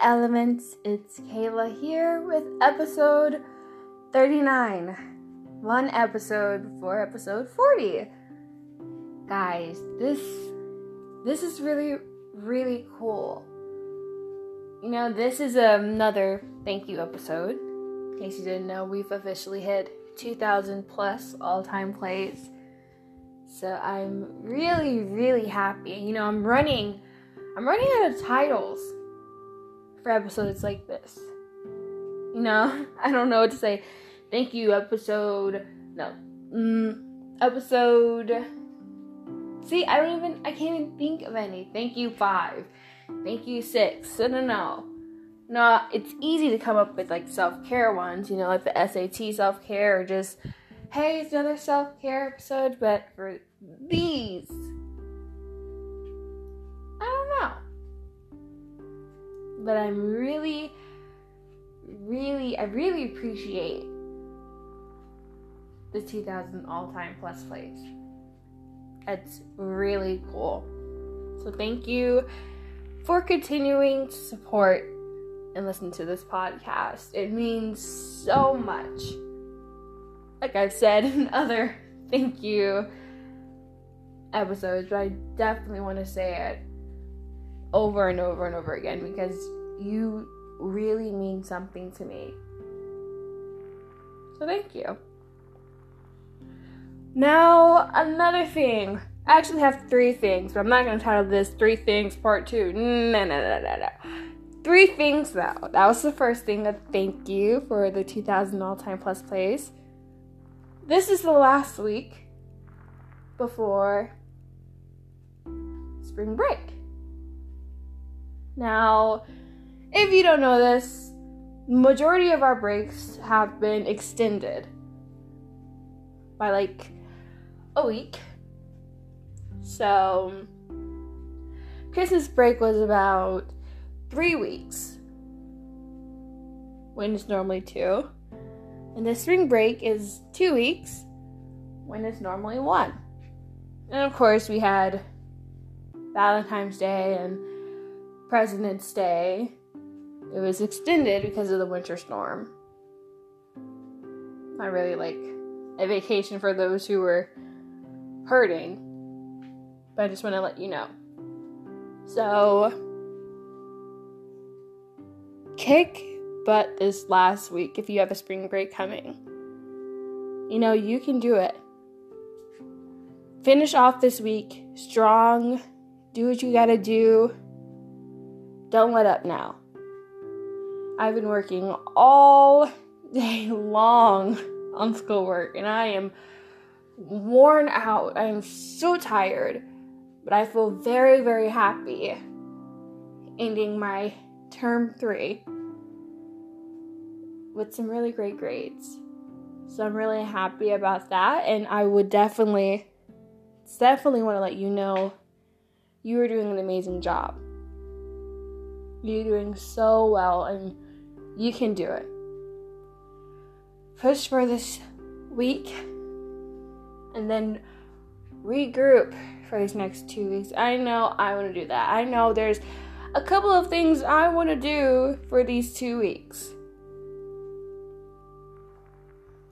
Elements, it's Kayla here with episode 39. One episode for episode 40. Guys, this this is really really cool. You know, this is another thank you episode. In case you didn't know, we've officially hit 2000 plus all-time plays. So I'm really really happy. You know, I'm running I'm running out of titles for episodes like this. You know, I don't know what to say. Thank you, episode. No. Mm, episode. See, I don't even. I can't even think of any. Thank you, five. Thank you, six. No, no, no. No, it's easy to come up with like self care ones, you know, like the SAT self care or just, hey, it's another self care episode. But for these, but I'm really, really, I really appreciate the 2000 all time plus plays. It's really cool. So thank you for continuing to support and listen to this podcast. It means so much. Like I've said in other thank you episodes, but I definitely want to say it over and over and over again because you really mean something to me. So thank you. Now, another thing. I actually have three things, but I'm not going to title this Three Things Part 2. No, no, no, no, no. Three things, though. That was the first thing. A thank you for the 2000 all time plus plays. This is the last week before spring break. Now, if you don't know this, majority of our breaks have been extended by like a week. So Christmas break was about three weeks when it's normally two. And the spring break is two weeks when it's normally one. And of course, we had Valentine's Day and President's Day it was extended because of the winter storm. Not really like a vacation for those who were hurting, but I just want to let you know. So, kick butt this last week if you have a spring break coming. You know, you can do it. Finish off this week strong. Do what you gotta do. Don't let up now. I've been working all day long on schoolwork and I am worn out. I am so tired, but I feel very, very happy ending my term three with some really great grades. So I'm really happy about that, and I would definitely, definitely want to let you know you are doing an amazing job. You're doing so well, and you can do it. Push for this week and then regroup for these next two weeks. I know I want to do that. I know there's a couple of things I want to do for these two weeks,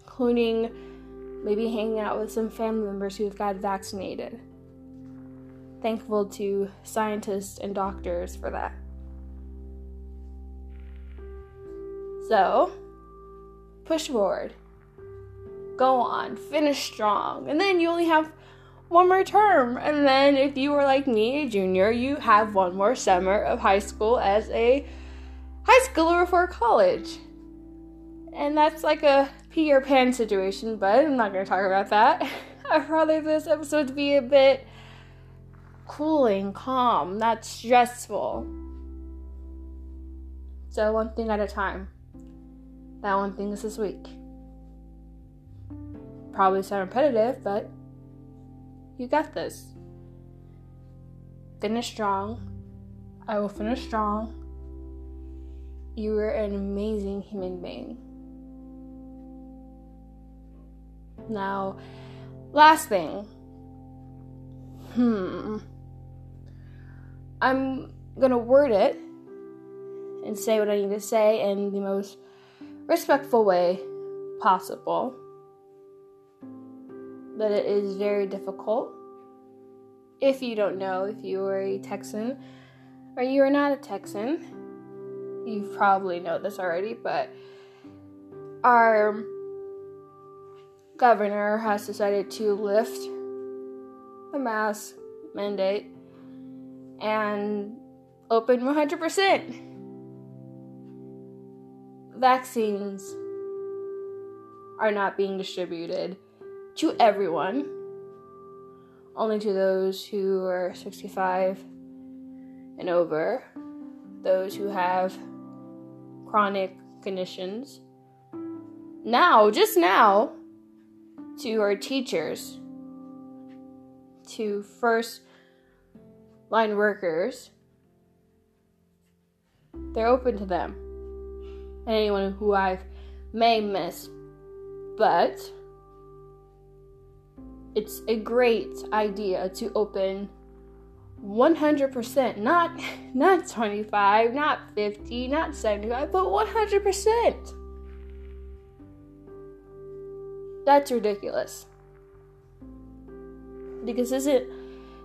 including maybe hanging out with some family members who've got vaccinated. Thankful to scientists and doctors for that. So, push forward. Go on, finish strong. And then you only have one more term. And then if you were like me, a junior, you have one more summer of high school as a high schooler before college. And that's like a Peter Pan situation, but I'm not going to talk about that. I'd rather this episode to be a bit cooling, calm, not stressful. So, one thing at a time that one thing is this week. Probably sound repetitive, but you got this. Finish strong. I will finish strong. You are an amazing human being. Now, last thing. Hmm. I'm gonna word it and say what I need to say in the most respectful way possible. But it is very difficult. If you don't know if you are a Texan or you are not a Texan, you probably know this already, but our governor has decided to lift the mask mandate and open 100%. Vaccines are not being distributed to everyone, only to those who are 65 and over, those who have chronic conditions. Now, just now, to our teachers, to first line workers, they're open to them. Anyone who I may miss. But it's a great idea to open 100%, not not 25, not 50, not 75, but 100%. That's ridiculous. Because isn't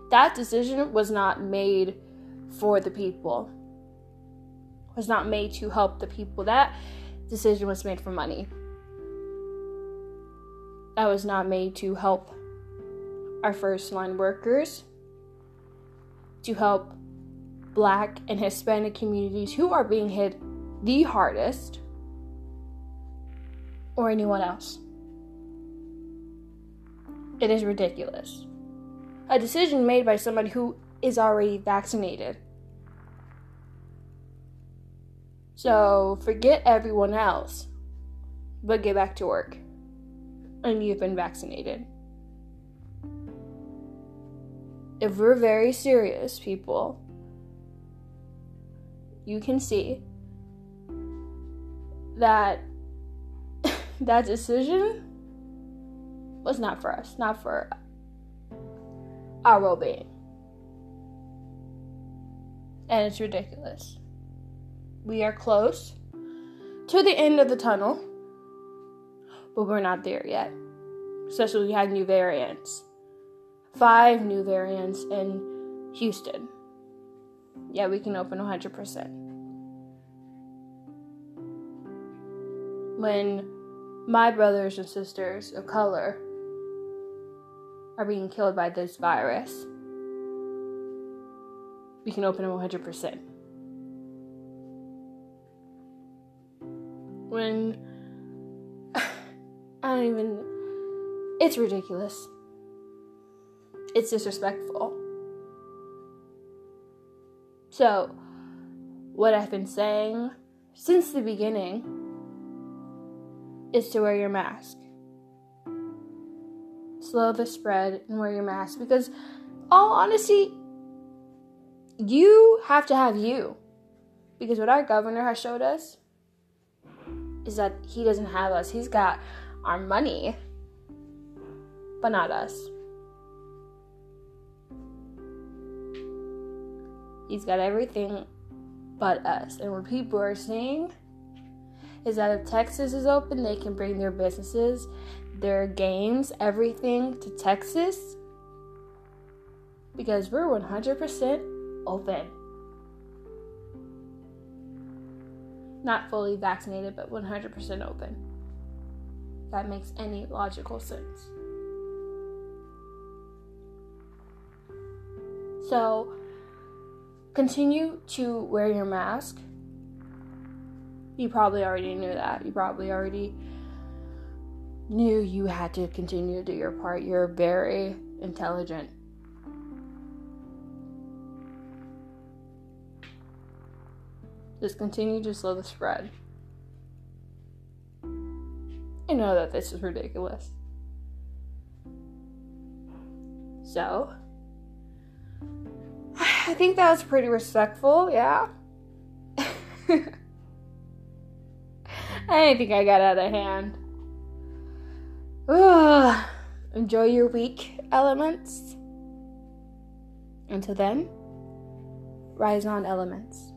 that decision was not made for the people. Was not made to help the people. That decision was made for money. That was not made to help our first line workers, to help black and Hispanic communities who are being hit the hardest, or anyone else. It is ridiculous. A decision made by somebody who is already vaccinated. So forget everyone else, but get back to work. And you've been vaccinated. If we're very serious, people, you can see that that decision was not for us, not for our well being. And it's ridiculous. We are close to the end of the tunnel, but we're not there yet. Especially we had new variants. Five new variants in Houston. Yeah, we can open 100%. When my brothers and sisters of color are being killed by this virus, we can open them 100%. When I don't even, it's ridiculous. It's disrespectful. So, what I've been saying since the beginning is to wear your mask slow the spread and wear your mask because all honesty you have to have you because what our governor has showed us is that he doesn't have us. He's got our money but not us. He's got everything but us. And what people are saying is that if Texas is open, they can bring their businesses their games, everything to Texas because we're 100% open. Not fully vaccinated, but 100% open. That makes any logical sense. So, continue to wear your mask. You probably already knew that. You probably already knew you had to continue to do your part. You're very intelligent. Just continue to slow the spread. I know that this is ridiculous. So, I think that was pretty respectful, yeah. I think I got out of hand. Ugh. Enjoy your week, elements. Until then, rise on, elements.